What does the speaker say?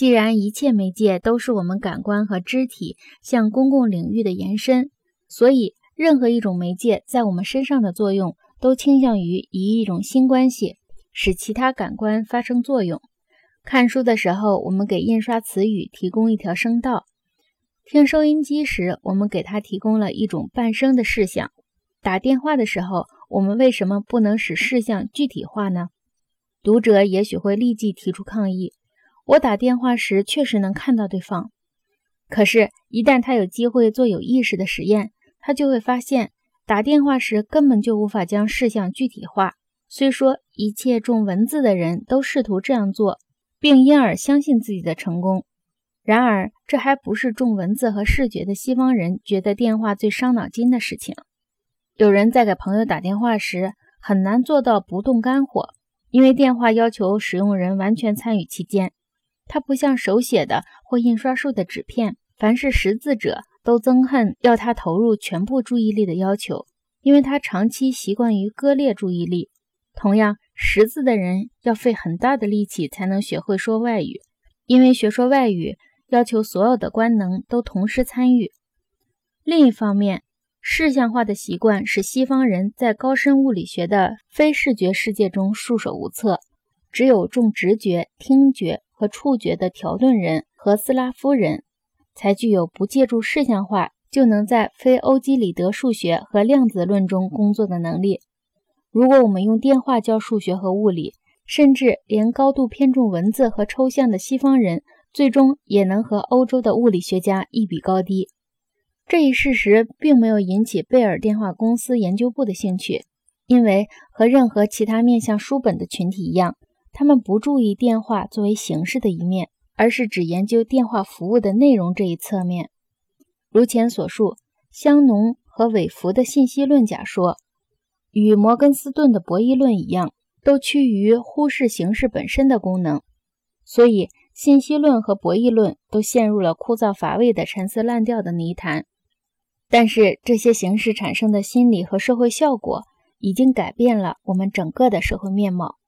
既然一切媒介都是我们感官和肢体向公共领域的延伸，所以任何一种媒介在我们身上的作用，都倾向于以一种新关系使其他感官发生作用。看书的时候，我们给印刷词语提供一条声道；听收音机时，我们给它提供了一种伴声的视像；打电话的时候，我们为什么不能使事项具体化呢？读者也许会立即提出抗议。我打电话时确实能看到对方，可是，一旦他有机会做有意识的实验，他就会发现，打电话时根本就无法将事项具体化。虽说一切重文字的人都试图这样做，并因而相信自己的成功，然而这还不是重文字和视觉的西方人觉得电话最伤脑筋的事情。有人在给朋友打电话时很难做到不动肝火，因为电话要求使用人完全参与其间。它不像手写的或印刷术的纸片，凡是识字者都憎恨要他投入全部注意力的要求，因为他长期习惯于割裂注意力。同样，识字的人要费很大的力气才能学会说外语，因为学说外语要求所有的官能都同时参与。另一方面，视像化的习惯使西方人在高深物理学的非视觉世界中束手无策，只有重直觉、听觉。和触觉的条顿人和斯拉夫人才具有不借助视像化就能在非欧几里得数学和量子论中工作的能力。如果我们用电话教数学和物理，甚至连高度偏重文字和抽象的西方人，最终也能和欧洲的物理学家一比高低。这一事实并没有引起贝尔电话公司研究部的兴趣，因为和任何其他面向书本的群体一样。他们不注意电话作为形式的一面，而是只研究电话服务的内容这一侧面。如前所述，香农和韦弗的信息论假说，与摩根斯顿的博弈论一样，都趋于忽视形式本身的功能。所以，信息论和博弈论都陷入了枯燥乏味的陈词滥调的泥潭。但是，这些形式产生的心理和社会效果，已经改变了我们整个的社会面貌。